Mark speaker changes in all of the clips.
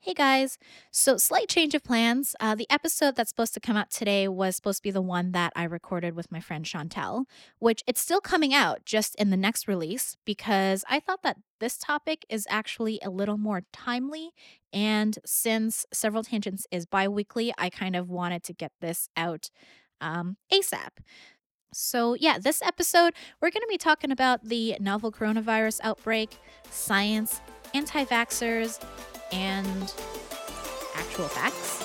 Speaker 1: Hey guys. So, slight change of plans. Uh, the episode that's supposed to come out today was supposed to be the one that I recorded with my friend Chantel, which it's still coming out just in the next release because I thought that this topic is actually a little more timely. And since Several Tangents is bi weekly, I kind of wanted to get this out um, ASAP. So, yeah, this episode, we're going to be talking about the novel coronavirus outbreak, science, anti vaxxers, and actual facts.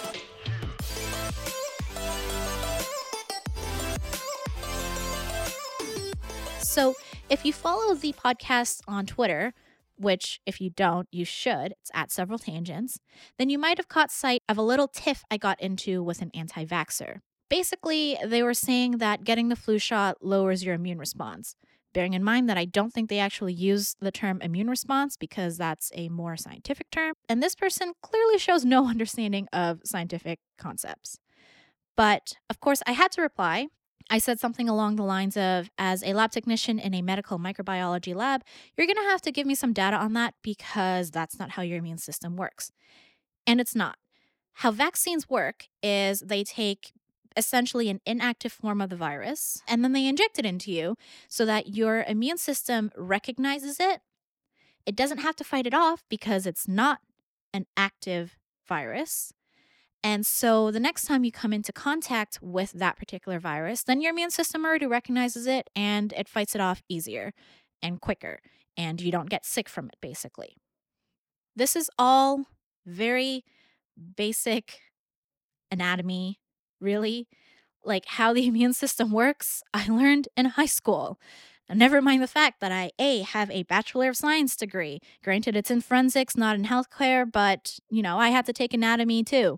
Speaker 1: So, if you follow the podcast on Twitter, which if you don't, you should, it's at several tangents, then you might have caught sight of a little tiff I got into with an anti vaxxer. Basically, they were saying that getting the flu shot lowers your immune response bearing in mind that I don't think they actually use the term immune response because that's a more scientific term. And this person clearly shows no understanding of scientific concepts. But of course, I had to reply. I said something along the lines of As a lab technician in a medical microbiology lab, you're going to have to give me some data on that because that's not how your immune system works. And it's not. How vaccines work is they take essentially an inactive form of the virus, and then they inject it into you so that your immune system recognizes it. It doesn't have to fight it off because it's not an active virus. And so the next time you come into contact with that particular virus, then your immune system already recognizes it and it fights it off easier and quicker, and you don't get sick from it, basically. This is all very basic anatomy really, like how the immune system works, I learned in high school. Never mind the fact that I A have a Bachelor of Science degree. Granted, it's in forensics, not in healthcare, but you know, I had to take anatomy too.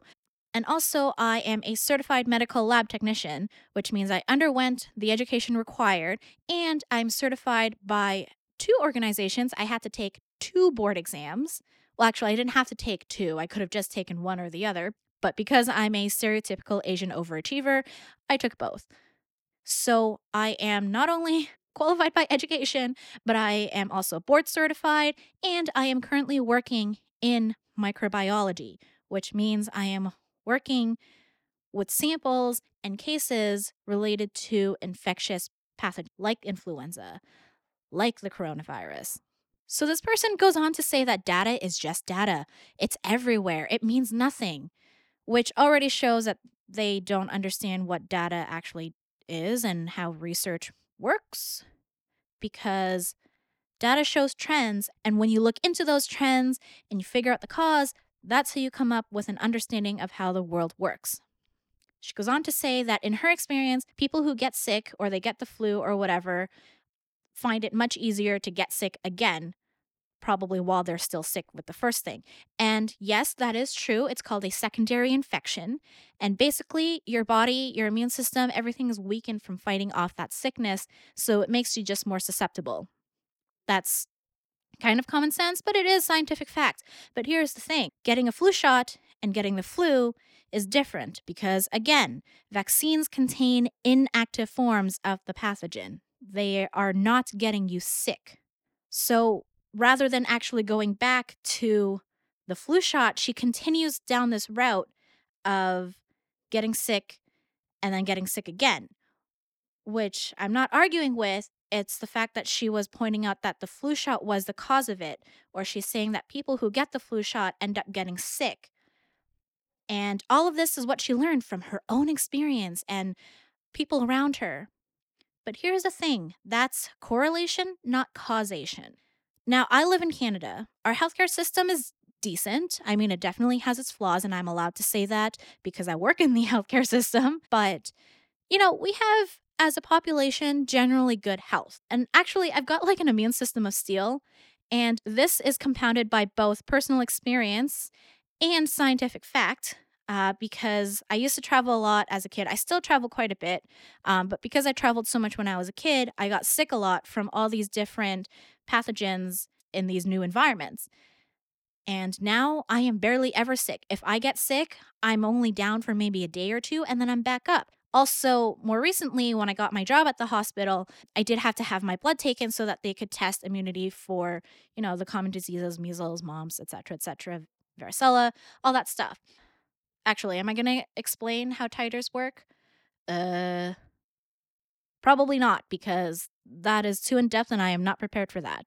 Speaker 1: And also, I am a certified medical lab technician, which means I underwent the education required, and I'm certified by two organizations. I had to take two board exams. Well, actually, I didn't have to take two, I could have just taken one or the other. But because I'm a stereotypical Asian overachiever, I took both. So I am not only qualified by education, but I am also board certified and I am currently working in microbiology, which means I am working with samples and cases related to infectious pathogens like influenza, like the coronavirus. So this person goes on to say that data is just data. It's everywhere. It means nothing which already shows that they don't understand what data actually is and how research works because data shows trends and when you look into those trends and you figure out the cause that's how you come up with an understanding of how the world works. She goes on to say that in her experience people who get sick or they get the flu or whatever find it much easier to get sick again probably while they're still sick with the first thing. And yes, that is true. It's called a secondary infection. And basically, your body, your immune system, everything is weakened from fighting off that sickness. So it makes you just more susceptible. That's kind of common sense, but it is scientific fact. But here's the thing getting a flu shot and getting the flu is different because, again, vaccines contain inactive forms of the pathogen. They are not getting you sick. So, rather than actually going back to the flu shot, she continues down this route of getting sick and then getting sick again, which I'm not arguing with. It's the fact that she was pointing out that the flu shot was the cause of it, or she's saying that people who get the flu shot end up getting sick. And all of this is what she learned from her own experience and people around her. But here's the thing that's correlation, not causation. Now, I live in Canada. Our healthcare system is decent. I mean, it definitely has its flaws, and I'm allowed to say that because I work in the healthcare system. But, you know, we have, as a population, generally good health. And actually, I've got like an immune system of steel. And this is compounded by both personal experience and scientific fact. Uh, because I used to travel a lot as a kid. I still travel quite a bit, um, but because I traveled so much when I was a kid, I got sick a lot from all these different pathogens in these new environments. And now I am barely ever sick. If I get sick, I'm only down for maybe a day or two and then I'm back up. Also, more recently, when I got my job at the hospital, I did have to have my blood taken so that they could test immunity for, you know, the common diseases, measles, mumps, etc., etc., varicella, all that stuff. Actually, am I going to explain how titers work? Uh, probably not, because that is too in depth and I am not prepared for that.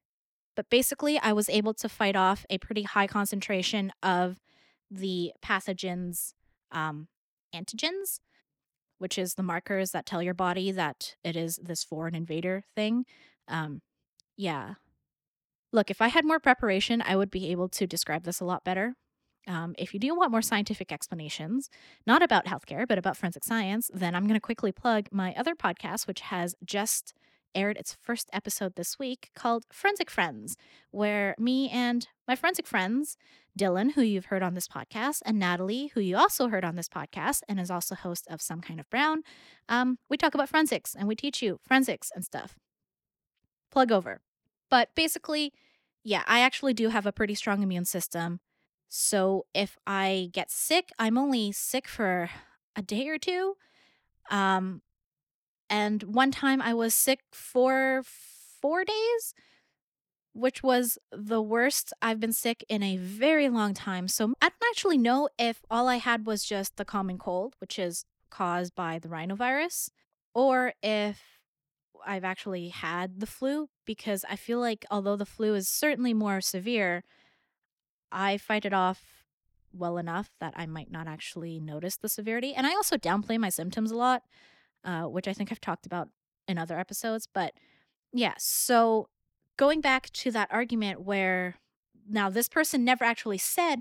Speaker 1: But basically, I was able to fight off a pretty high concentration of the pathogens um, antigens, which is the markers that tell your body that it is this foreign invader thing. Um, yeah. Look, if I had more preparation, I would be able to describe this a lot better. Um, if you do want more scientific explanations, not about healthcare, but about forensic science, then I'm going to quickly plug my other podcast, which has just aired its first episode this week called Forensic Friends, where me and my forensic friends, Dylan, who you've heard on this podcast, and Natalie, who you also heard on this podcast and is also host of Some Kind of Brown, um, we talk about forensics and we teach you forensics and stuff. Plug over. But basically, yeah, I actually do have a pretty strong immune system. So if I get sick, I'm only sick for a day or two. Um, and one time I was sick for four days, which was the worst I've been sick in a very long time. So I don't actually know if all I had was just the common cold, which is caused by the rhinovirus, or if I've actually had the flu, because I feel like although the flu is certainly more severe, I fight it off well enough that I might not actually notice the severity. And I also downplay my symptoms a lot, uh, which I think I've talked about in other episodes. But yeah, so going back to that argument where now this person never actually said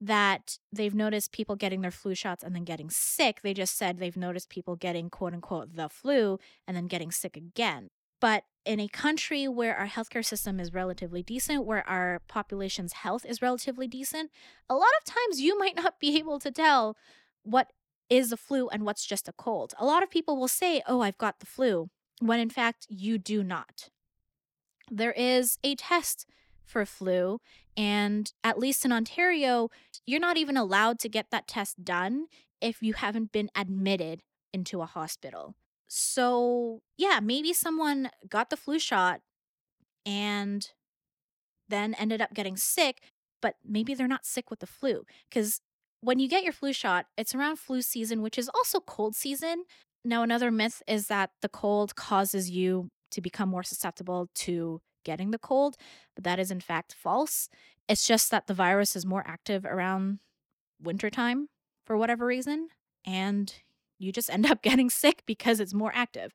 Speaker 1: that they've noticed people getting their flu shots and then getting sick. They just said they've noticed people getting quote unquote the flu and then getting sick again. But in a country where our healthcare system is relatively decent, where our population's health is relatively decent, a lot of times you might not be able to tell what is a flu and what's just a cold. A lot of people will say, Oh, I've got the flu, when in fact you do not. There is a test for flu, and at least in Ontario, you're not even allowed to get that test done if you haven't been admitted into a hospital. So, yeah, maybe someone got the flu shot and then ended up getting sick, but maybe they're not sick with the flu. Because when you get your flu shot, it's around flu season, which is also cold season. Now, another myth is that the cold causes you to become more susceptible to getting the cold, but that is in fact false. It's just that the virus is more active around wintertime for whatever reason, and you just end up getting sick because it's more active.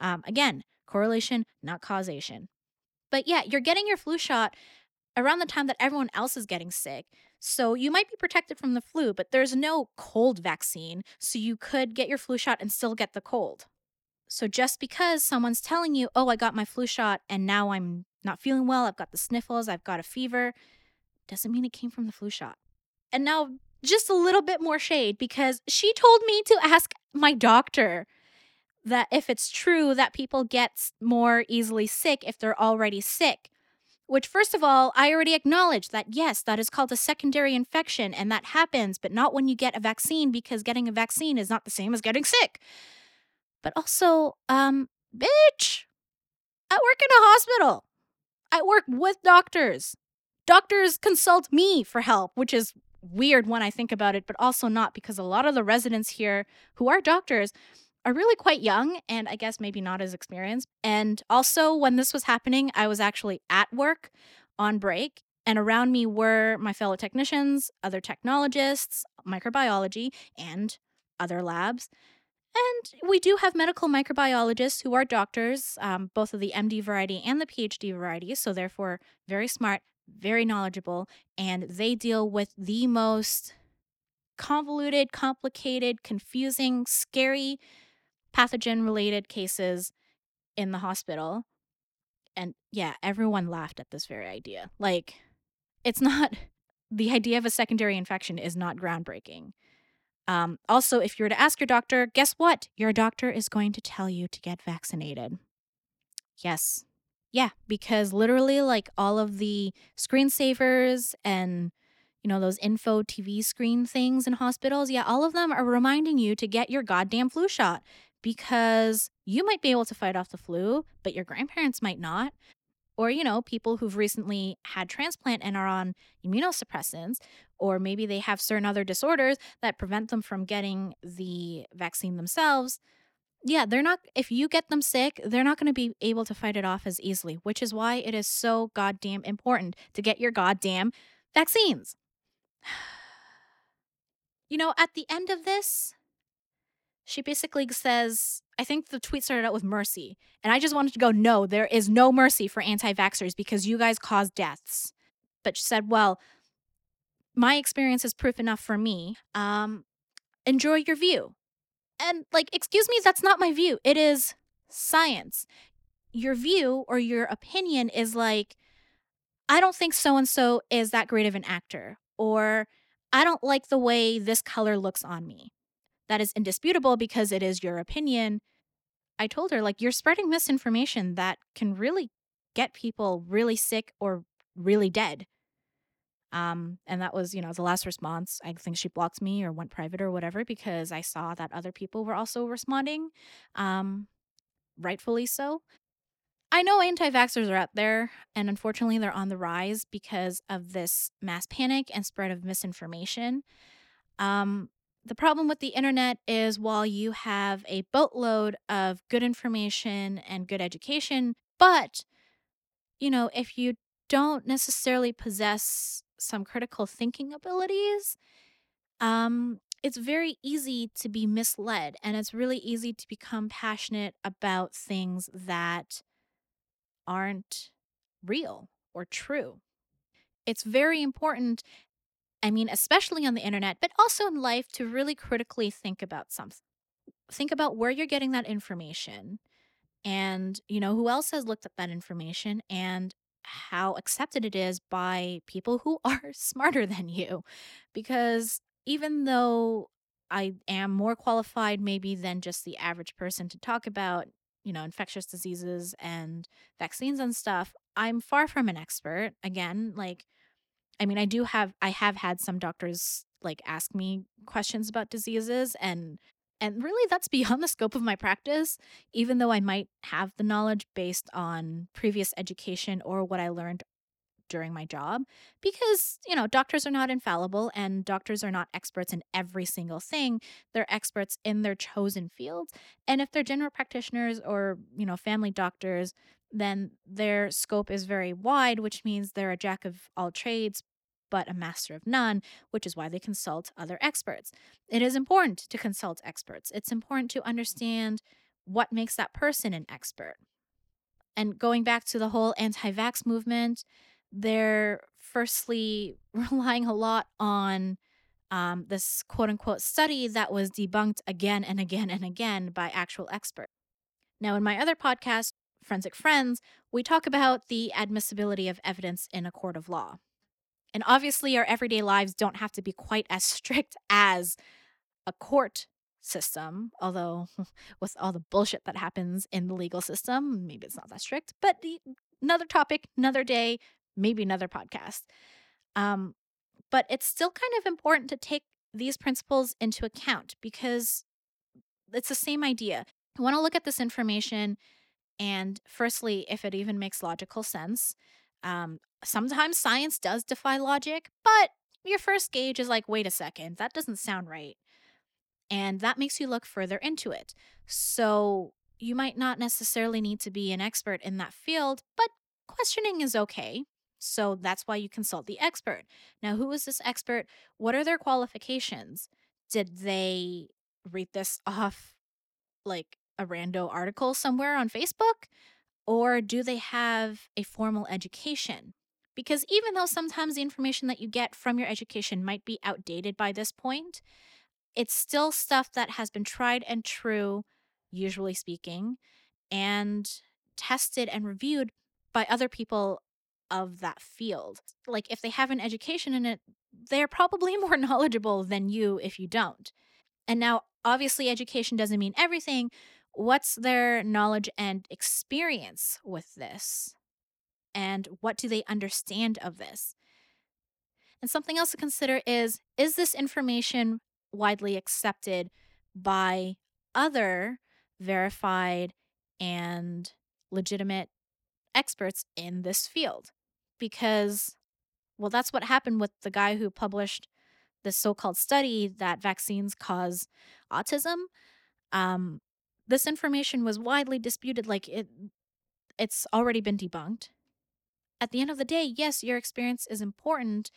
Speaker 1: Um, again, correlation, not causation. But yeah, you're getting your flu shot around the time that everyone else is getting sick. So you might be protected from the flu, but there's no cold vaccine. So you could get your flu shot and still get the cold. So just because someone's telling you, oh, I got my flu shot and now I'm not feeling well, I've got the sniffles, I've got a fever, doesn't mean it came from the flu shot. And now just a little bit more shade because she told me to ask my doctor that if it's true that people get more easily sick if they're already sick. Which, first of all, I already acknowledge that yes, that is called a secondary infection and that happens, but not when you get a vaccine because getting a vaccine is not the same as getting sick. But also, um, bitch, I work in a hospital. I work with doctors. Doctors consult me for help, which is weird when I think about it, but also not because a lot of the residents here who are doctors are really quite young and I guess maybe not as experienced. And also, when this was happening, I was actually at work on break, and around me were my fellow technicians, other technologists, microbiology, and other labs. And we do have medical microbiologists who are doctors, um, both of the MD variety and the PhD variety, so therefore very smart, very knowledgeable, and they deal with the most convoluted, complicated, confusing, scary pathogen related cases in the hospital. And yeah, everyone laughed at this very idea. Like, it's not the idea of a secondary infection is not groundbreaking. Um, also, if you were to ask your doctor, guess what? Your doctor is going to tell you to get vaccinated. Yes, yeah, because literally, like all of the screensavers and you know those info TV screen things in hospitals, yeah, all of them are reminding you to get your goddamn flu shot because you might be able to fight off the flu, but your grandparents might not. or you know people who've recently had transplant and are on immunosuppressants or maybe they have certain other disorders that prevent them from getting the vaccine themselves yeah they're not if you get them sick they're not going to be able to fight it off as easily which is why it is so goddamn important to get your goddamn vaccines you know at the end of this she basically says, I think the tweet started out with mercy. And I just wanted to go, no, there is no mercy for anti vaxxers because you guys cause deaths. But she said, well, my experience is proof enough for me. Um, enjoy your view. And, like, excuse me, that's not my view. It is science. Your view or your opinion is like, I don't think so and so is that great of an actor, or I don't like the way this color looks on me that is indisputable because it is your opinion. I told her, like, you're spreading misinformation that can really get people really sick or really dead. Um, and that was, you know, the last response. I think she blocked me or went private or whatever because I saw that other people were also responding. Um, rightfully so. I know anti vaxxers are out there, and unfortunately, they're on the rise because of this mass panic and spread of misinformation. Um, the problem with the internet is while you have a boatload of good information and good education, but you know, if you don't necessarily possess some critical thinking abilities, um, it's very easy to be misled and it's really easy to become passionate about things that aren't real or true. It's very important I mean, especially on the internet, but also in life to really critically think about something. Think about where you're getting that information and, you know, who else has looked at that information and how accepted it is by people who are smarter than you. Because even though I am more qualified, maybe, than just the average person to talk about, you know, infectious diseases and vaccines and stuff, I'm far from an expert. Again, like, I mean, I do have I have had some doctors like ask me questions about diseases and and really that's beyond the scope of my practice even though I might have the knowledge based on previous education or what I learned during my job because, you know, doctors are not infallible and doctors are not experts in every single thing. They're experts in their chosen fields. And if they're general practitioners or, you know, family doctors, then their scope is very wide, which means they're a jack of all trades, but a master of none, which is why they consult other experts. It is important to consult experts. It's important to understand what makes that person an expert. And going back to the whole anti vax movement, they're firstly relying a lot on um, this quote unquote study that was debunked again and again and again by actual experts. Now, in my other podcast, Forensic Friends, we talk about the admissibility of evidence in a court of law. And obviously, our everyday lives don't have to be quite as strict as a court system, although with all the bullshit that happens in the legal system, maybe it's not that strict. But the, another topic, another day, maybe another podcast. Um, but it's still kind of important to take these principles into account because it's the same idea. You want to look at this information and, firstly, if it even makes logical sense. Um, sometimes science does defy logic, but your first gauge is like, wait a second, that doesn't sound right. And that makes you look further into it. So you might not necessarily need to be an expert in that field, but questioning is okay. So that's why you consult the expert. Now, who is this expert? What are their qualifications? Did they read this off like a rando article somewhere on Facebook? Or do they have a formal education? Because even though sometimes the information that you get from your education might be outdated by this point, it's still stuff that has been tried and true, usually speaking, and tested and reviewed by other people of that field. Like if they have an education in it, they're probably more knowledgeable than you if you don't. And now, obviously, education doesn't mean everything, what's their knowledge and experience with this? And what do they understand of this? And something else to consider is is this information widely accepted by other verified and legitimate experts in this field because, well, that's what happened with the guy who published this so called study that vaccines cause autism. Um, this information was widely disputed, like it, it's already been debunked. At the end of the day, yes, your experience is important,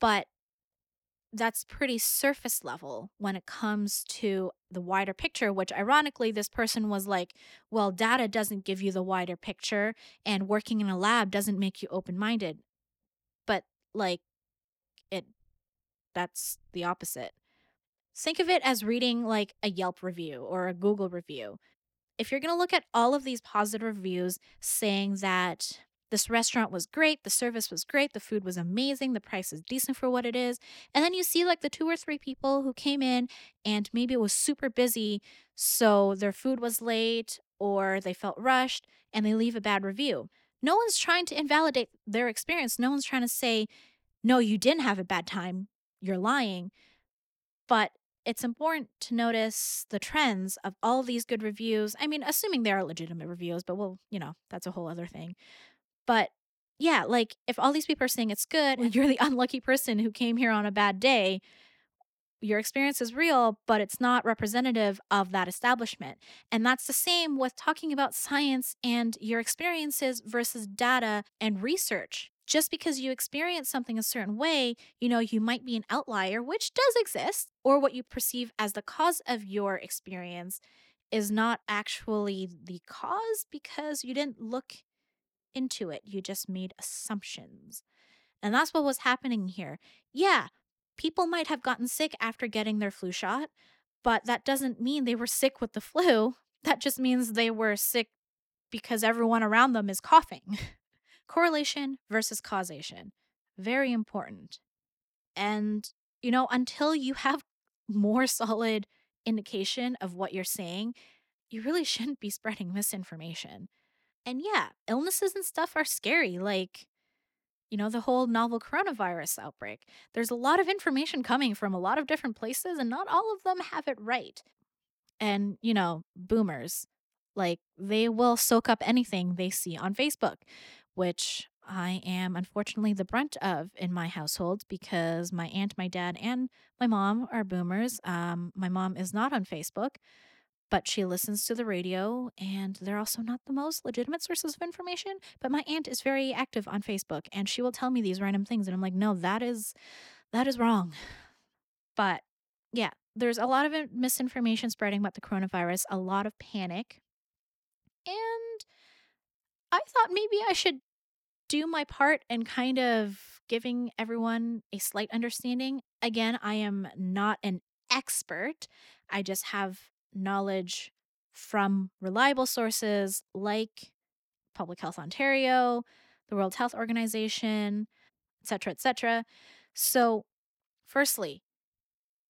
Speaker 1: but that's pretty surface level when it comes to the wider picture, which ironically, this person was like, well, data doesn't give you the wider picture, and working in a lab doesn't make you open minded. But, like, it, that's the opposite. Think of it as reading like a Yelp review or a Google review. If you're going to look at all of these positive reviews saying that this restaurant was great, the service was great, the food was amazing, the price is decent for what it is. And then you see like the two or three people who came in and maybe it was super busy, so their food was late or they felt rushed and they leave a bad review. No one's trying to invalidate their experience. No one's trying to say, no, you didn't have a bad time, you're lying. But it's important to notice the trends of all these good reviews. I mean, assuming they are legitimate reviews, but well, you know, that's a whole other thing. But yeah, like if all these people are saying it's good and you're the unlucky person who came here on a bad day, your experience is real, but it's not representative of that establishment. And that's the same with talking about science and your experiences versus data and research. Just because you experience something a certain way, you know, you might be an outlier, which does exist, or what you perceive as the cause of your experience is not actually the cause because you didn't look into it. You just made assumptions. And that's what was happening here. Yeah, people might have gotten sick after getting their flu shot, but that doesn't mean they were sick with the flu. That just means they were sick because everyone around them is coughing. Correlation versus causation. Very important. And, you know, until you have more solid indication of what you're saying, you really shouldn't be spreading misinformation. And yeah, illnesses and stuff are scary. Like, you know, the whole novel coronavirus outbreak. There's a lot of information coming from a lot of different places, and not all of them have it right. And, you know, boomers, like, they will soak up anything they see on Facebook, which I am unfortunately the brunt of in my household because my aunt, my dad, and my mom are boomers. Um, my mom is not on Facebook but she listens to the radio and they're also not the most legitimate sources of information but my aunt is very active on facebook and she will tell me these random things and i'm like no that is that is wrong. But yeah there's a lot of misinformation spreading about the coronavirus a lot of panic and i thought maybe i should do my part in kind of giving everyone a slight understanding. Again i am not an expert i just have knowledge from reliable sources like Public Health Ontario, the World Health Organization, etc., etc. So, firstly,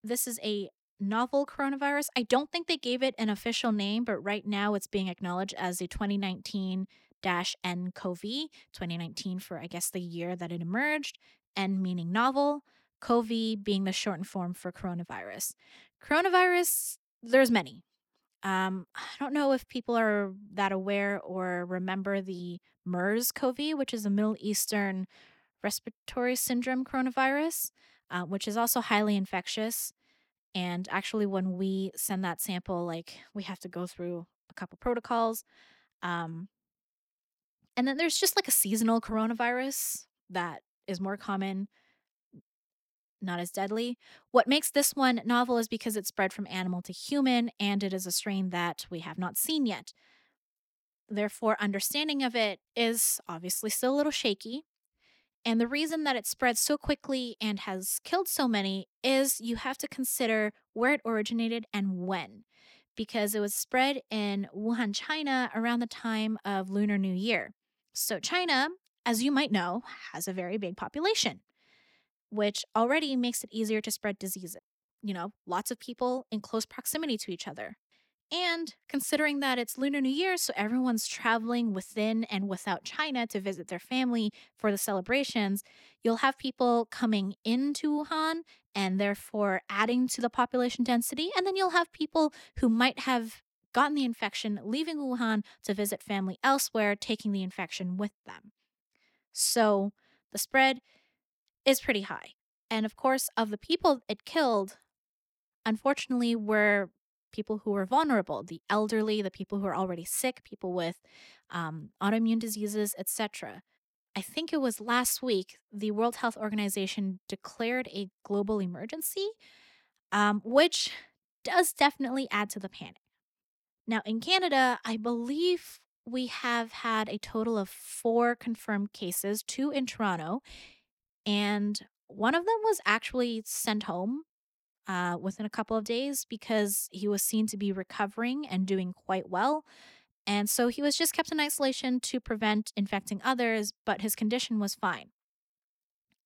Speaker 1: this is a novel coronavirus. I don't think they gave it an official name, but right now it's being acknowledged as a 2019 nCoV, 2019 for, I guess, the year that it emerged, N meaning novel, CoV being the shortened form for coronavirus. Coronavirus there's many. Um, I don't know if people are that aware or remember the MERS CoV, which is a Middle Eastern respiratory syndrome coronavirus, uh, which is also highly infectious. And actually, when we send that sample, like we have to go through a couple protocols. Um, and then there's just like a seasonal coronavirus that is more common not as deadly. What makes this one novel is because it spread from animal to human, and it is a strain that we have not seen yet. Therefore, understanding of it is obviously still a little shaky. And the reason that it spread so quickly and has killed so many is you have to consider where it originated and when, because it was spread in Wuhan, China around the time of Lunar New Year. So, China, as you might know, has a very big population which already makes it easier to spread diseases. You know, lots of people in close proximity to each other. And considering that it's Lunar New Year, so everyone's traveling within and without China to visit their family for the celebrations, you'll have people coming into Wuhan and therefore adding to the population density. And then you'll have people who might have gotten the infection, leaving Wuhan to visit family elsewhere, taking the infection with them. So the spread is pretty high. And of course, of the people it killed, unfortunately, were people who were vulnerable the elderly, the people who are already sick, people with um, autoimmune diseases, etc. I think it was last week, the World Health Organization declared a global emergency, um, which does definitely add to the panic. Now, in Canada, I believe we have had a total of four confirmed cases, two in Toronto, and one of them was actually sent home uh, within a couple of days because he was seen to be recovering and doing quite well. And so he was just kept in isolation to prevent infecting others, but his condition was fine.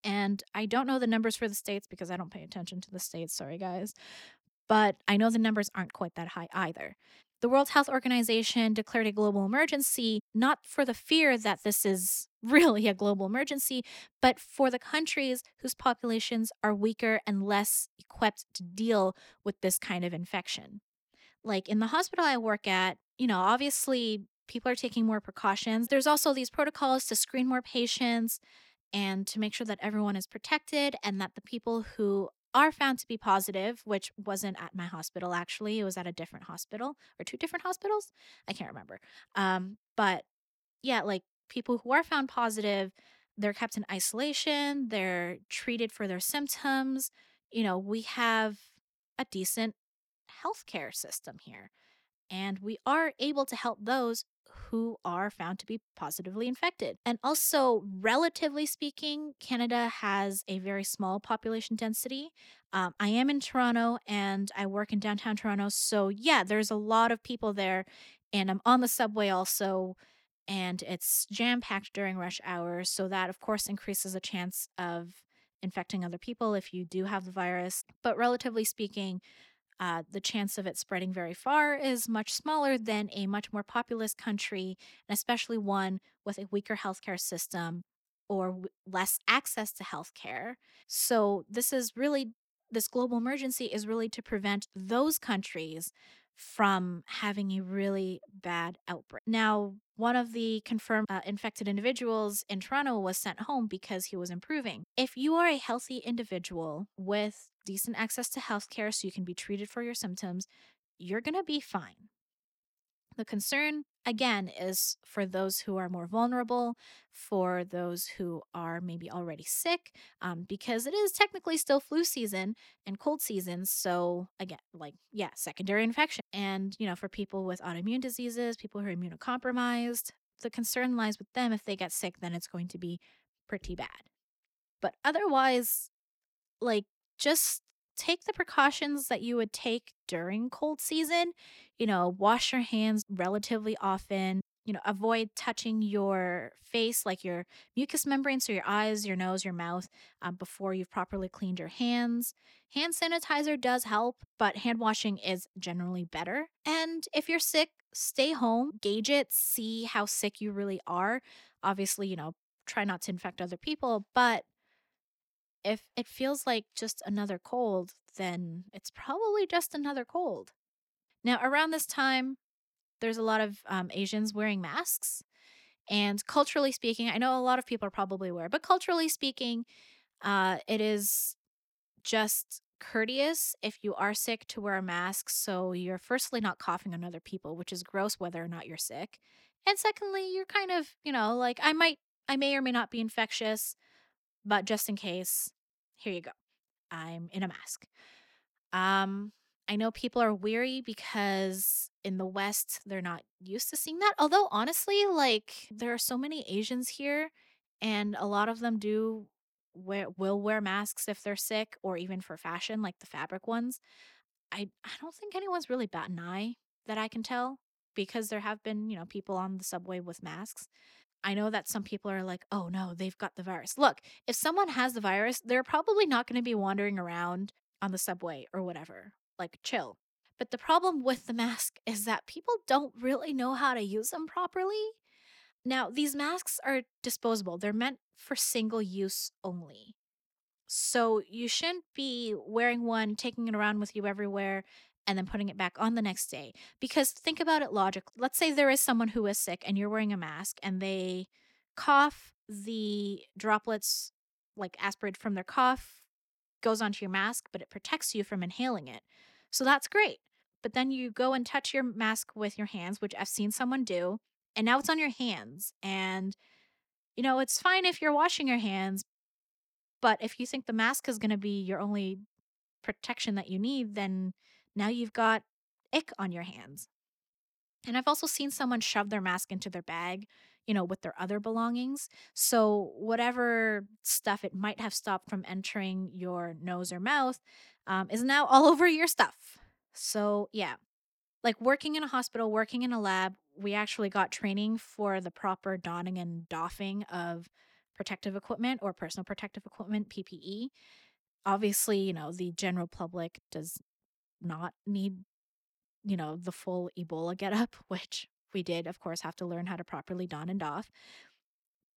Speaker 1: And I don't know the numbers for the states because I don't pay attention to the states. Sorry, guys. But I know the numbers aren't quite that high either. The World Health Organization declared a global emergency, not for the fear that this is really a global emergency, but for the countries whose populations are weaker and less equipped to deal with this kind of infection. Like in the hospital I work at, you know, obviously people are taking more precautions. There's also these protocols to screen more patients and to make sure that everyone is protected and that the people who are found to be positive, which wasn't at my hospital actually, it was at a different hospital or two different hospitals. I can't remember. Um, but yeah, like people who are found positive, they're kept in isolation, they're treated for their symptoms. You know, we have a decent healthcare system here, and we are able to help those who are found to be positively infected. And also, relatively speaking, Canada has a very small population density. Um, I am in Toronto and I work in downtown Toronto. So, yeah, there's a lot of people there. And I'm on the subway also, and it's jam packed during rush hours. So, that of course increases the chance of infecting other people if you do have the virus. But relatively speaking, uh, the chance of it spreading very far is much smaller than a much more populous country, and especially one with a weaker healthcare system or w- less access to healthcare. So, this is really, this global emergency is really to prevent those countries from having a really bad outbreak. Now, one of the confirmed uh, infected individuals in Toronto was sent home because he was improving. If you are a healthy individual with decent access to healthcare so you can be treated for your symptoms, you're going to be fine. The concern, again, is for those who are more vulnerable, for those who are maybe already sick, um, because it is technically still flu season and cold season. So, again, like, yeah, secondary infection. And, you know, for people with autoimmune diseases, people who are immunocompromised, the concern lies with them. If they get sick, then it's going to be pretty bad. But otherwise, like, just take the precautions that you would take during cold season. You know, wash your hands relatively often. You know, avoid touching your face, like your mucous membrane, so your eyes, your nose, your mouth, um, before you've properly cleaned your hands. Hand sanitizer does help, but hand washing is generally better. And if you're sick, stay home, gauge it, see how sick you really are. Obviously, you know, try not to infect other people, but if it feels like just another cold, then it's probably just another cold. Now, around this time, there's a lot of um, Asians wearing masks. And culturally speaking, I know a lot of people are probably aware, but culturally speaking, uh, it is just courteous if you are sick to wear a mask. So you're firstly not coughing on other people, which is gross whether or not you're sick. And secondly, you're kind of, you know, like I might, I may or may not be infectious, but just in case, here you go. I'm in a mask. Um, I know people are weary because in the West, they're not used to seeing that. Although, honestly, like there are so many Asians here, and a lot of them do wear, will wear masks if they're sick or even for fashion, like the fabric ones. I, I don't think anyone's really bat an eye that I can tell because there have been, you know, people on the subway with masks. I know that some people are like, oh no, they've got the virus. Look, if someone has the virus, they're probably not going to be wandering around on the subway or whatever. Like, chill. But the problem with the mask is that people don't really know how to use them properly. Now, these masks are disposable, they're meant for single use only. So you shouldn't be wearing one, taking it around with you everywhere, and then putting it back on the next day. Because think about it logically. Let's say there is someone who is sick and you're wearing a mask and they cough, the droplets like aspirate from their cough goes onto your mask, but it protects you from inhaling it. So that's great. But then you go and touch your mask with your hands, which I've seen someone do, and now it's on your hands. And, you know, it's fine if you're washing your hands, but if you think the mask is going to be your only protection that you need, then now you've got ick on your hands. And I've also seen someone shove their mask into their bag, you know, with their other belongings. So, whatever stuff it might have stopped from entering your nose or mouth um, is now all over your stuff. So, yeah, like working in a hospital, working in a lab, we actually got training for the proper donning and doffing of protective equipment or personal protective equipment, PPE. Obviously, you know, the general public does not need, you know, the full Ebola getup, which we did, of course, have to learn how to properly don and doff.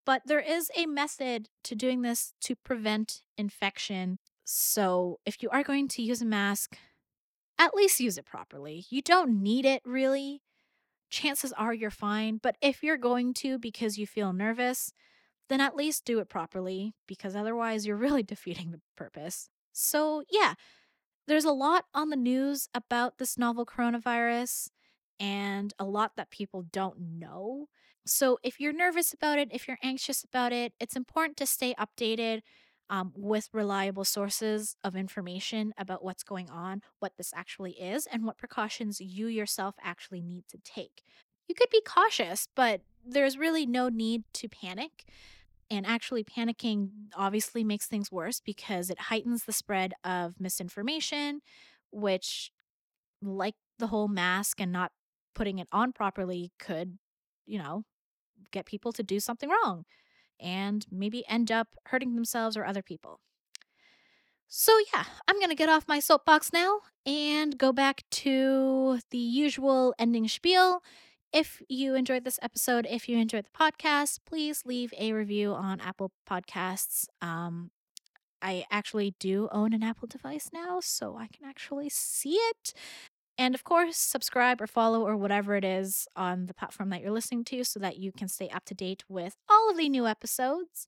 Speaker 1: But there is a method to doing this to prevent infection. So if you are going to use a mask, at least use it properly. You don't need it really. Chances are you're fine. But if you're going to because you feel nervous, then at least do it properly because otherwise you're really defeating the purpose. So, yeah, there's a lot on the news about this novel coronavirus and a lot that people don't know. So, if you're nervous about it, if you're anxious about it, it's important to stay updated um, with reliable sources of information about what's going on, what this actually is, and what precautions you yourself actually need to take. You could be cautious, but there's really no need to panic. And actually, panicking obviously makes things worse because it heightens the spread of misinformation, which, like the whole mask and not putting it on properly, could, you know, get people to do something wrong and maybe end up hurting themselves or other people. So, yeah, I'm going to get off my soapbox now and go back to the usual ending spiel. If you enjoyed this episode, if you enjoyed the podcast, please leave a review on Apple Podcasts. Um, I actually do own an Apple device now, so I can actually see it. And of course, subscribe or follow or whatever it is on the platform that you're listening to so that you can stay up to date with all of the new episodes.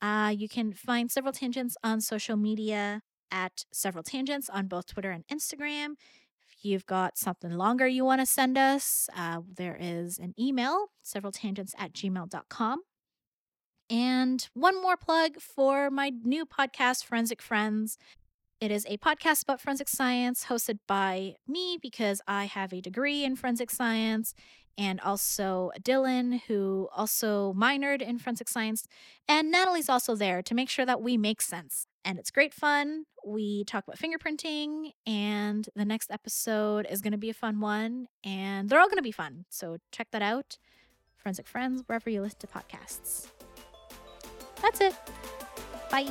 Speaker 1: Uh, you can find several tangents on social media at several tangents on both Twitter and Instagram. You've got something longer you want to send us, uh, there is an email, several tangents at gmail.com. And one more plug for my new podcast, Forensic Friends. It is a podcast about forensic science hosted by me because I have a degree in forensic science, and also Dylan, who also minored in forensic science. And Natalie's also there to make sure that we make sense. And it's great fun. We talk about fingerprinting, and the next episode is going to be a fun one, and they're all going to be fun. So check that out. Forensic Friends, wherever you listen to podcasts. That's it. Bye.